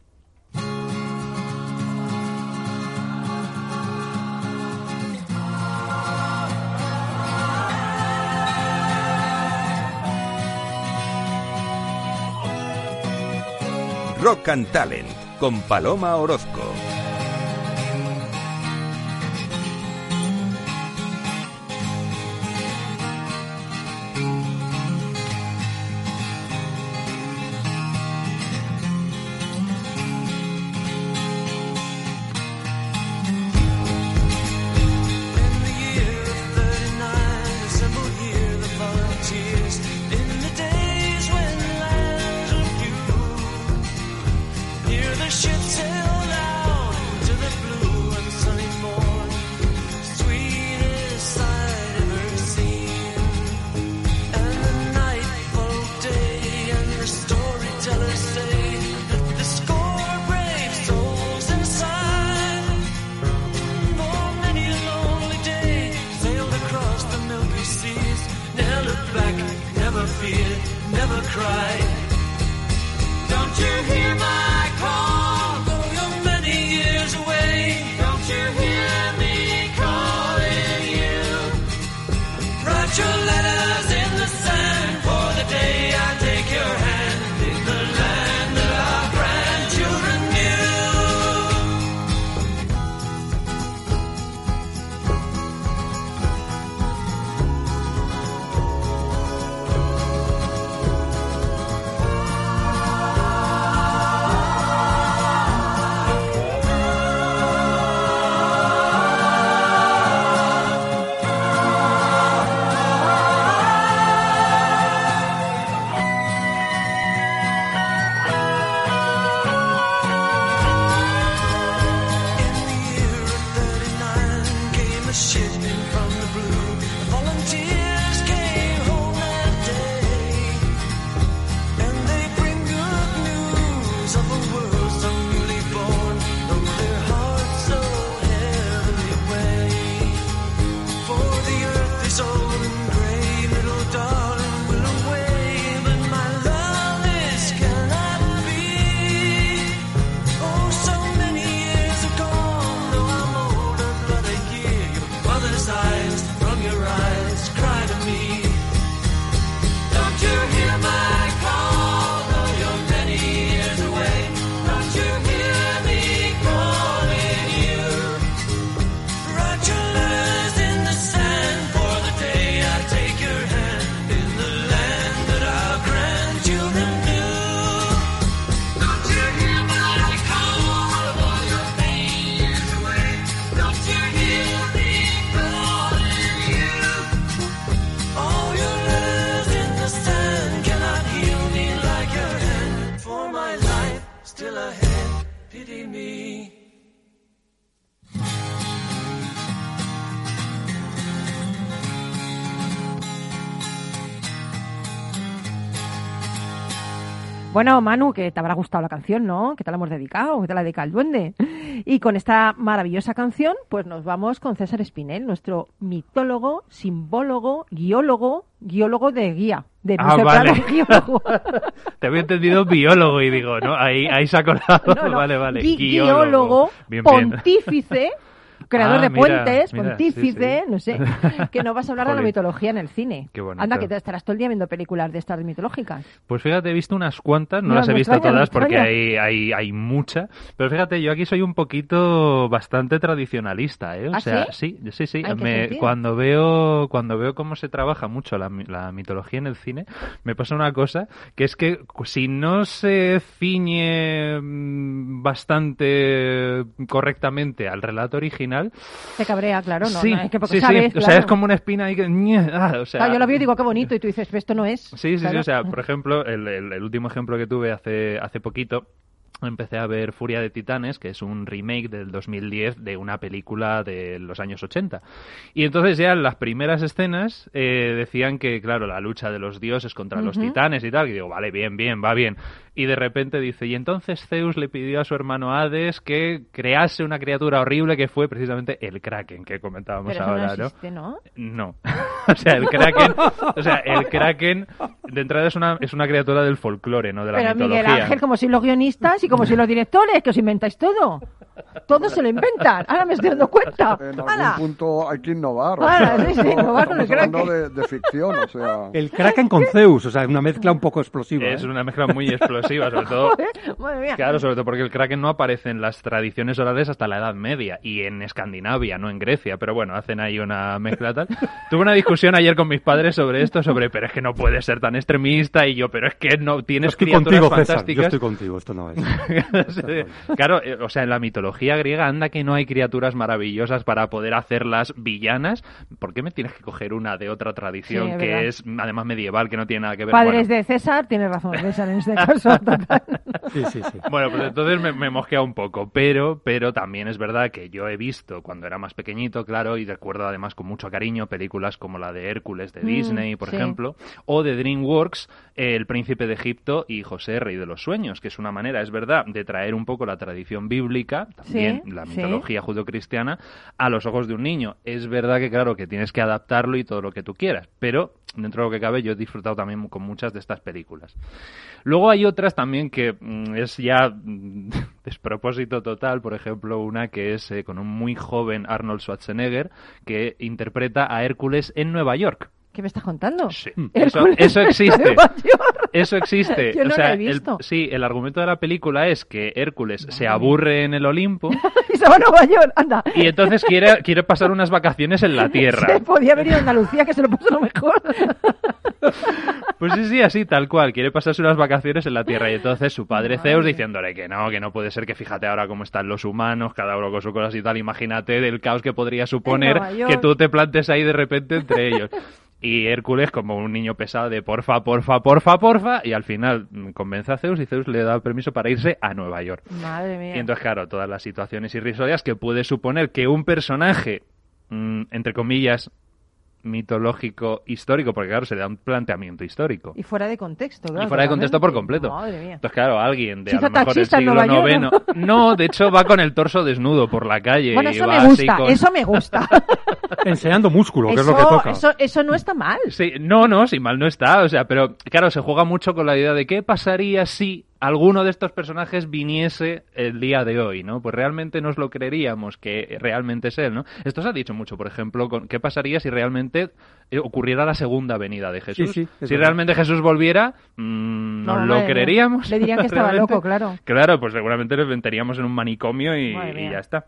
Rock and Talent con Paloma Orozco. Bueno, Manu, que te habrá gustado la canción, ¿no? Que te la hemos dedicado, que te la dedica el duende. Y con esta maravillosa canción, pues nos vamos con César Espinel, nuestro mitólogo, simbólogo, guiólogo, guiólogo de guía. De Ah, vale. [laughs] Guiólogo. Te había entendido biólogo y digo, ¿no? Ahí, ahí se ha colado. No, no, vale, vale. gui- Guiólogo. guiólogo, Bien, bien. pontífice, creador Ah, de mira, puentes, mira, pontífice, sí, sí. no sé, [laughs] que nos vas a hablar de la mitología en el cine. Qué bonito. Anda, que te estarás todo el día viendo películas de estas mitológicas. Pues fíjate, he visto unas cuantas, no, No, las he visto extraña, todas porque hay, hay, hay mucha. Pero fíjate, yo aquí soy un poquito bastante tradicionalista, ¿eh? O ¿Ah, sea, sí, sí, sí. ¿En qué Me- cuando veo cuando veo cómo se trabaja mucho la, la mitología en el cine, me pasa una cosa, que es que si no se ciñe mm, bastante correctamente al relato original, Te cabrea, claro, ¿no? sí, no, es que sí, sí. sabes, o sea, claro. es como una espina ahí que... ah, o sea, Claro, yo lo veo y digo, qué bonito, y tú dices, esto no es. Sí, sí, sí. Claro. O sea, por ejemplo, el, el- el último ejemplo que tuve hace, hace poquito. Empecé a ver Furia de Titanes, que es un remake del 2010 de una película de los años 80. Y entonces ya en las primeras escenas eh, decían que, claro, la lucha de los dioses contra los Ujú. titanes y tal. Y digo, vale, bien, bien, va bien. Y de repente dice, y entonces Zeus le pidió a su hermano Hades que crease una criatura horrible que fue precisamente el Kraken, que comentábamos Pero ahora, no ¿no? existe, ¿no? No. [laughs] o sea, el Kraken, [laughs] o sea, el Kraken de entrada es una, es una criatura del folclore, no de la Pero mitología. Miguel Ángel, como sois los guionistas y como sois los directores, que os inventáis todo. Todo se lo inventan. Ahora me estoy dando cuenta. [laughs] En algún ¡Hala! punto hay que innovar. Sea, sí, sí, innovar con el estamos hablando Kraken. de, de ficción, o sea... El Kraken con Zeus, o sea, una mezcla un poco explosiva. Es ¿eh? una mezcla muy explosiva, sobre todo. [laughs] Joder, madre mía. Claro, sobre todo porque el Kraken no aparece en las tradiciones orales hasta la Edad Media y en Escandinavia, no en Grecia, pero bueno, hacen ahí una mezcla tal. [laughs] Tuve una discusión ayer con mis padres sobre esto, sobre, pero es que no puedes ser tan extremista y yo, pero es que no tienes estoy criaturas contigo, César. Yo fantásticas. estoy contigo, esto no es. [laughs] Claro, eh, o sea, en la mitología griega anda que no hay criaturas maravillosas para poder hacerlas villanas. ¿Por qué me tienes que coger una de otra tradición Sí, es que verdad. es además medieval, que no tiene nada que ver? Padres Bueno, de César, tienes razón, César, en este caso. [laughs] total. Sí, sí, sí. Bueno, pues entonces me, me mosquea un poco, pero, pero también es verdad que yo he visto cuando era más pequeñito, claro, y recuerdo además con mucho cariño películas como la de Hércules de Mm, Disney, por sí. ejemplo, o de DreamWorks, El Príncipe de Egipto y José, Rey de los Sueños, que es una manera, es verdad, de traer un poco la tradición bíblica, también Sí, la sí. mitología judeocristiana, a los ojos de un niño. Es verdad que, claro, que tienes que adaptarlo y todo lo que tú quieras, pero dentro de lo que cabe yo he disfrutado también con muchas de estas películas. Luego hay otras también que mm, es ya mm, [laughs] despropósito total, por ejemplo, una que es eh, con un muy joven Arnold Schwarzenegger que interpreta a Hércules en Nueva York. ¿Qué me estás contando? Sí, eso, Hércules eso existe. [laughs] Eso existe. Yo no o sea, lo he el- visto. sí, el argumento de la película es que Hércules se aburre en el Olimpo [laughs] Y se va a Nueva York, anda. y entonces quiere, quiere pasar unas vacaciones en la [laughs] Tierra. Se podía haber ido a Andalucía, que se lo puso lo mejor. Pues sí, sí, así, tal cual. Quiere pasarse unas vacaciones en la Tierra. Y entonces su padre Madre. Zeus diciéndole que no, que no puede ser que fíjate ahora cómo están los humanos, cada uno con sus cosas y tal. Imagínate del caos que podría suponer que tú te plantes ahí de repente entre ellos. Y Hércules, como un niño pesado de porfa, porfa, porfa, porfa, y al final convence a Zeus y Zeus le da permiso para irse a Nueva York. Madre mía. Y entonces, claro, todas las situaciones irrisorias que puede suponer que un personaje, mm, entre comillas, mitológico histórico, porque claro, se le da un planteamiento histórico. Y fuera de contexto, claro. Y fuera de contexto por completo. Madre mía. Entonces, claro, alguien de a lo mejor el taxista en siglo noveno. No, de hecho va con el torso desnudo por la calle. Bueno, y eso va me así gusta, con- eso me gusta. [laughs] Enseñando músculo, que es eso, lo que toca. eso, eso no está mal. Sí, no, no, si mal no está. O sea, pero claro, se juega mucho con la idea de qué pasaría si alguno de estos personajes viniese el día de hoy, ¿no? Pues realmente nos lo creeríamos que realmente es él, ¿no? Esto se ha dicho mucho, por ejemplo, con qué pasaría si realmente eh, ocurriera la segunda venida de Jesús. Sí, sí, si verdad. realmente Jesús volviera, mm, No, ¿nos lo mía. creeríamos? Le dirían que [laughs] estaba loco, claro. Claro, pues seguramente le meteríamos en un manicomio y, ya está.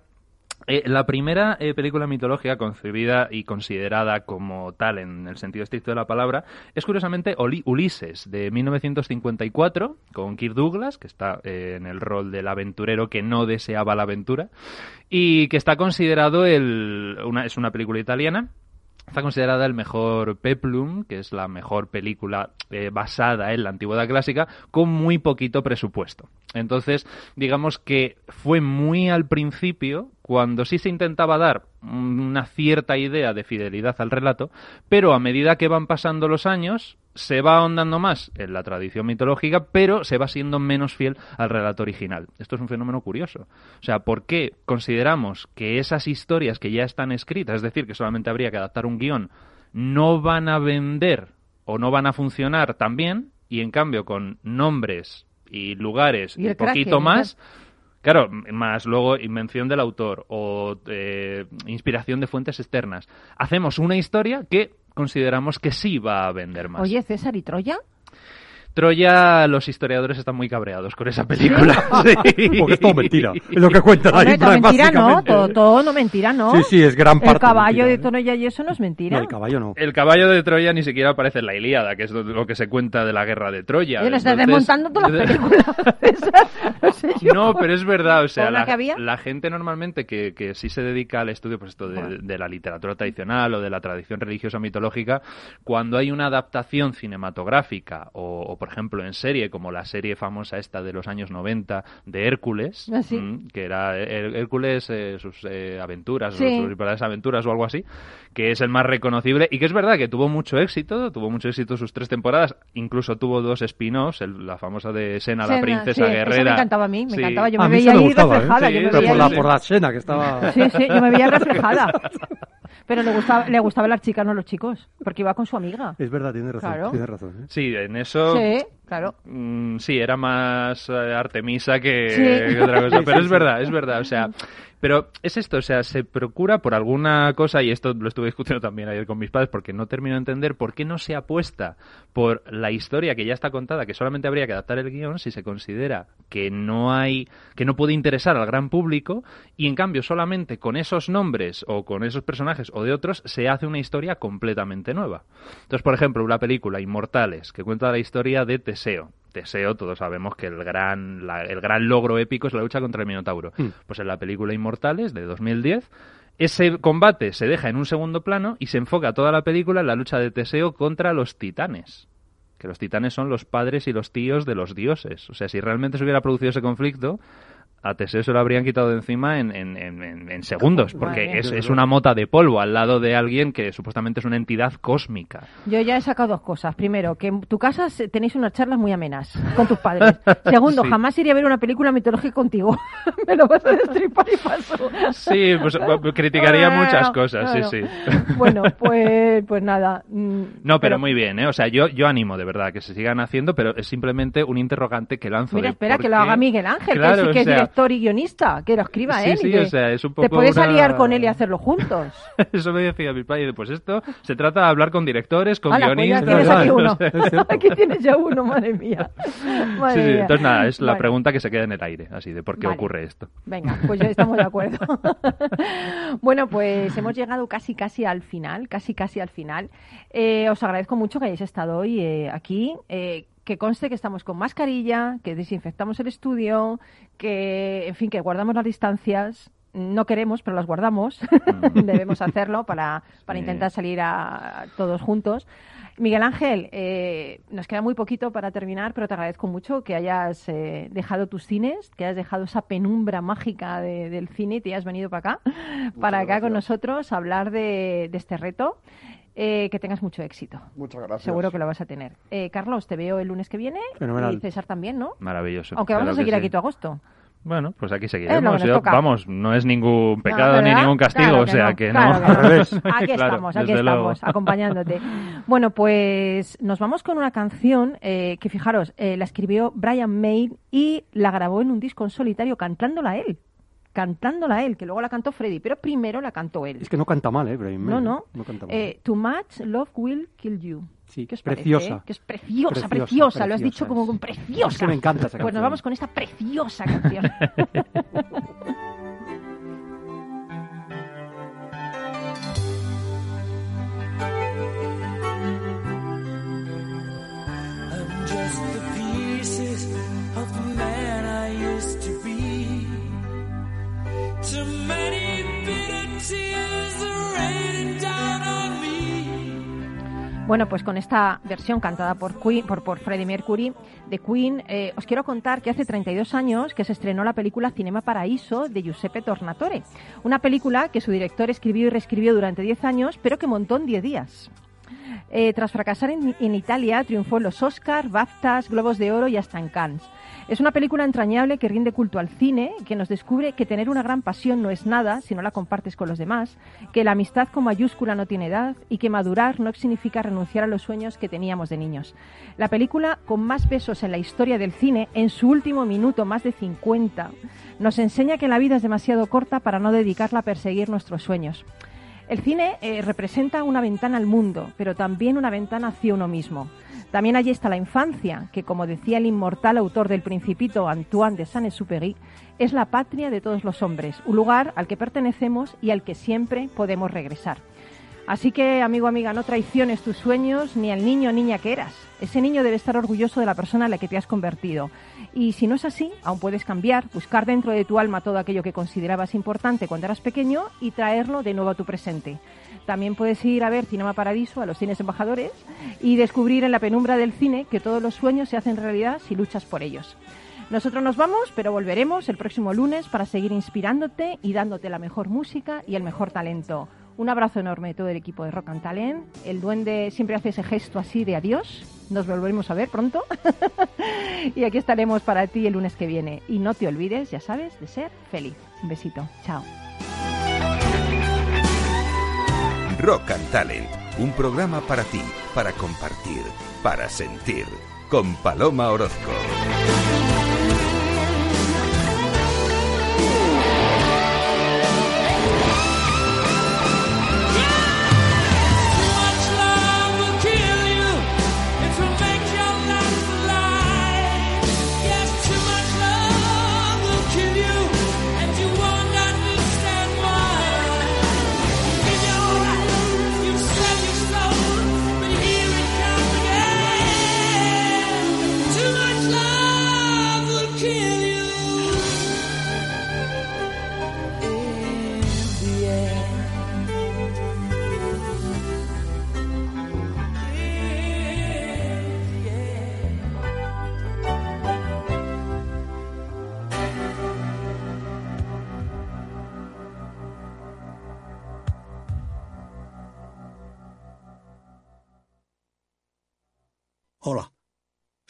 Eh, la primera eh, película mitológica concebida y considerada como tal en el sentido estricto de la palabra es curiosamente Ulises de 1954 con Kirk Douglas que está eh, en el rol del aventurero que no deseaba la aventura y que está considerado el una, es una película italiana Está considerada el mejor peplum, que es la mejor película eh, basada en la antigüedad clásica, con muy poquito presupuesto. Entonces, digamos que fue muy al principio, cuando sí se intentaba dar una cierta idea de fidelidad al relato, pero a medida que van pasando los años, se va ahondando más en la tradición mitológica, pero se va siendo menos fiel al relato original. Esto es un fenómeno curioso. O sea, ¿por qué consideramos que esas historias que ya están escritas, es decir, que solamente habría que adaptar un guion, no van a vender o no van a funcionar tan bien, y en cambio con nombres y lugares Y el poquito Kraken, más, Claro, más luego invención del autor o eh, inspiración de fuentes externas. Hacemos una historia que consideramos que sí va a vender más. Oye, César y Troya. Troya, los historiadores están muy cabreados con esa película. [laughs] Sí. Porque es todo mentira. Es lo que cuentan ahí. Todo mentira, no. Todo, todo no mentira, ¿no? Sí, sí, es gran parte El caballo mentira, de ¿eh? Troya y eso no es mentira. No, el caballo no. El caballo de Troya ni siquiera aparece en la Ilíada, que es lo- lo que se cuenta de la guerra de Troya. Estás Entonces- desmontando todas las [laughs] películas. César. No sé yo. No, pero es verdad, o sea, ¿Por la la, que había? la gente normalmente que, que sí se dedica al estudio pues esto de, Bueno. de la literatura tradicional o de la tradición religiosa mitológica, cuando hay una adaptación cinematográfica o, o, por ejemplo en serie, como la serie famosa esta de los años 90 de Hércules, Ah, sí. mm, que era Hércules, eh, sus eh, aventuras, Sí. o sus verdaderas aventuras o algo así, que es el más reconocible y que es verdad que tuvo mucho éxito, tuvo mucho éxito sus tres temporadas, incluso tuvo dos spin-offs, el- la famosa de Sena, la Sena, princesa sí, eso guerrera. me encantaba a mí, me Sí. encantaba. Yo A me veía ahí gustaba, ¿eh? reflejada. Sí, yo me Pero veía por la, por la escena que estaba... [laughs] Sí, sí, yo me veía reflejada. [laughs] Pero le gustaba, le gustaba las chicas, no los chicos, porque iba con su amiga. Es verdad, tienes razón. Claro. Tienes razón. ¿eh? Sí, en eso. Sí, que claro. mm, sí, era más eh, Artemisa que, Sí. que otra cosa. [laughs] Pero es verdad, es verdad. O sea, pero es esto, o sea, se procura por alguna cosa, y esto lo estuve discutiendo también ayer con mis padres, porque no termino de entender por qué no se apuesta por la historia que ya está contada, que solamente habría que adaptar el guion si se considera que no hay, que no puede interesar al gran público, y en cambio solamente con esos nombres o con esos personajes o de otros se hace una historia completamente nueva. Entonces, por ejemplo, una película, Inmortales, que cuenta la historia de Teseo. Teseo, todos sabemos que el gran, la- el gran logro épico es la lucha contra el Minotauro. Mm. Pues en la película Inmortales, de 2010, ese combate se deja en un segundo plano y se enfoca toda la película en la lucha de Teseo contra los titanes. Que los titanes son los padres y los tíos de los dioses. O sea, si realmente se hubiera producido ese conflicto, a Teseo se lo habrían quitado de encima en, en- en- en- segundos, porque Vale. es, es una mota de polvo al lado de alguien que supuestamente es una entidad cósmica. Yo ya he sacado dos cosas. Primero, que en tu casa tenéis unas charlas muy amenas con tus padres. [laughs] Segundo, Sí. jamás iría a ver una película mitológica contigo. [laughs] Me lo vas a destripar y paso. Sí, pues bueno, [laughs] criticaría Bueno, muchas cosas, claro. sí, sí. Bueno, pues, pues nada. mm, No, pero, muy bien, ¿eh? O sea, yo, yo animo de verdad que se sigan haciendo, pero es simplemente un interrogante que lanzo. Mira, de espera, que lo qué- haga Miguel Ángel, Claro, que sí que o es director y guionista, que lo escriba Sí, él. sí, que o sea, es un Te poco puedes una- aliar con él y hacerlo juntos. [laughs] Eso me decía mi padre, pues esto se trata de hablar con directores, con Hala, pues ya guionistas. tienes aquí [laughs] uno. [laughs] Aquí tienes ya uno, madre mía. Madre Sí, sí, mía. entonces nada, es la Vale. pregunta que se queda en el aire, así de por qué Vale. ocurre esto. Venga, pues ya estamos de acuerdo. bueno, pues hemos llegado casi casi al final, casi casi al final. Eh, os agradezco mucho que hayáis estado hoy eh, aquí. eh, que conste que estamos con mascarilla, que desinfectamos el estudio, que, en fin, que guardamos las distancias. No queremos, pero las guardamos. [laughs] Debemos hacerlo para, para Sí. intentar salir a, todos juntos. Miguel Ángel, eh, nos queda muy poquito para terminar, pero te agradezco mucho que hayas eh, dejado tus cines, que hayas dejado esa penumbra mágica de- del cine y te hayas venido para acá, para acá con nosotros a hablar de, de este reto. Eh, que tengas mucho éxito. Muchas gracias. Seguro que lo vas a tener. Eh, Carlos, te veo el lunes que viene. Fenomenal. Y César también, ¿no? Maravilloso. Aunque vamos claro a seguir sí. aquí todo agosto. Bueno, pues aquí lo seguiremos. Yo- vamos, no es ningún pecado No, ni ningún castigo, Claro o sea no, que claro no. que no. [laughs] Al revés. Aquí Claro, estamos, aquí luego. estamos, acompañándote. [laughs] Bueno, pues nos vamos con una canción eh, que, fijaros, eh, la escribió Brian May y la grabó en un disco en solitario cantándola él. Cantándola él, que luego la cantó Freddy, pero primero la cantó él. Es que no canta mal, ¿eh, Brahim? No, no. No canta mal. Eh, Too much love will kill you. Sí, ¿Qué os parece, preciosa. eh? Que es preciosa, Preciosa, preciosa. Lo has dicho como es. con preciosa. Es que me encanta esa Pues nos canción. vamos con esta preciosa canción. [laughs] I'm just the pieces of the man I used to many bitter tears Bueno, pues con esta versión cantada por, Queen, por, Freddie Mercury de Queen, eh, os quiero contar que hace 32 años que se estrenó la película Cinema Paraíso de Giuseppe Tornatore. Una película que su director escribió y reescribió durante 10 años, pero que montó en 10 días. Eh, tras fracasar en, en Italia, triunfó en los Oscars, BAFTAs, Globos de Oro y hasta en Cannes. Es una película entrañable que rinde culto al cine, que nos descubre que tener una gran pasión no es nada si no la compartes con los demás, que la amistad con mayúscula no tiene edad y que madurar no significa renunciar a los sueños que teníamos de niños. La película con más besos en la historia del cine, en su último minuto más de 50, nos enseña que la vida es demasiado corta para no dedicarla a perseguir nuestros sueños. El cine eh, representa una ventana al mundo, pero también una ventana hacia uno mismo. También allí está la infancia, que como decía el inmortal autor del Principito, Antoine de Saint-Exupéry, es la patria de todos los hombres, un lugar al que pertenecemos y al que siempre podemos regresar. Así que, amigo, amiga, no traiciones tus sueños ni al niño o niña que eras. Ese niño debe estar orgulloso de la persona en la que te has convertido. Y si no es así, aún puedes cambiar, buscar dentro de tu alma todo aquello que considerabas importante cuando eras pequeño y traerlo de nuevo a tu presente. También puedes ir a ver Cinema Paradiso, a los cines embajadores, y descubrir en la penumbra del cine que todos los sueños se hacen realidad si luchas por ellos. Nosotros nos vamos, pero volveremos el próximo lunes para seguir inspirándote y dándote la mejor música y el mejor talento. Un abrazo enorme de todo el equipo de Rock and Talent. El duende siempre hace ese gesto así de adiós. Nos volveremos a ver pronto. [laughs] y aquí estaremos para ti el lunes que viene. Y no te olvides, ya sabes, de ser feliz. Un besito. Chao. Rock and Talent, un programa para ti, para compartir, para sentir, con Paloma Orozco.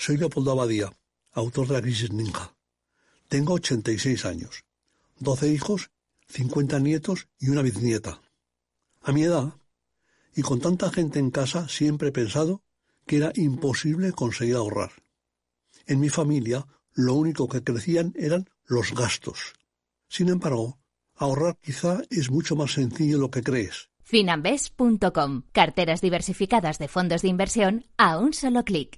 Soy Leopoldo Abadía, autor de La Crisis Ninja. Tengo 86 años, 12 hijos, 50 nietos y una bisnieta. A mi edad, y con tanta gente en casa, siempre he pensado que era imposible conseguir ahorrar. En mi familia, lo único que crecían eran los gastos. Sin embargo, ahorrar quizá es mucho más sencillo de lo que crees. Finambes.com. Carteras diversificadas de fondos de inversión a un solo clic.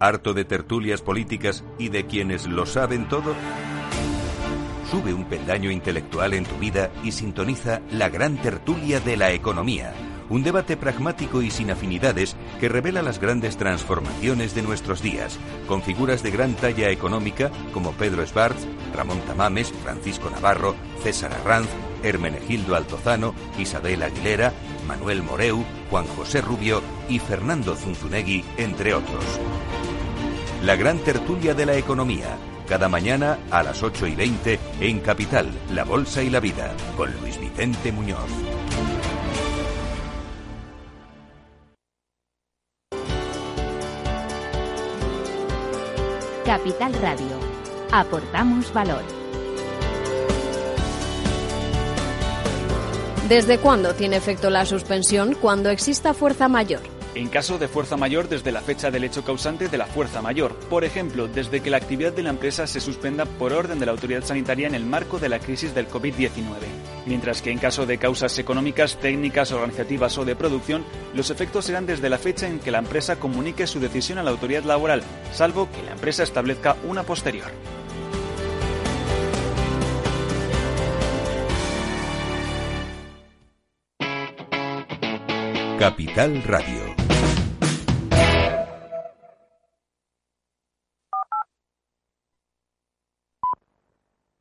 ¿Harto de tertulias políticas y de quienes lo saben todo? Sube un peldaño intelectual en tu vida y sintoniza la gran tertulia de la economía. Un debate pragmático y sin afinidades que revela las grandes transformaciones de nuestros días, con figuras de gran talla económica como Pedro Esbarz, Ramón Tamames, Francisco Navarro, César Arranz, Hermenegildo Altozano, Isabel Aguilera, Manuel Moreu, Juan José Rubio y Fernando Zunzunegui, entre otros. La gran tertulia de la economía, cada mañana a las 8 y 20 en Capital, La Bolsa y la Vida, con Luis Vicente Muñoz. Capital Radio. Aportamos valor. ¿Desde cuándo tiene efecto la suspensión? Cuando exista fuerza mayor. En caso de fuerza mayor, desde la fecha del hecho causante de la fuerza mayor, por ejemplo, desde que la actividad de la empresa se suspenda por orden de la autoridad sanitaria en el marco de la crisis del COVID-19. Mientras que en caso de causas económicas, técnicas, organizativas o de producción, los efectos serán desde la fecha en que la empresa comunique su decisión a la autoridad laboral, salvo que la empresa establezca una posterior. Capital Radio.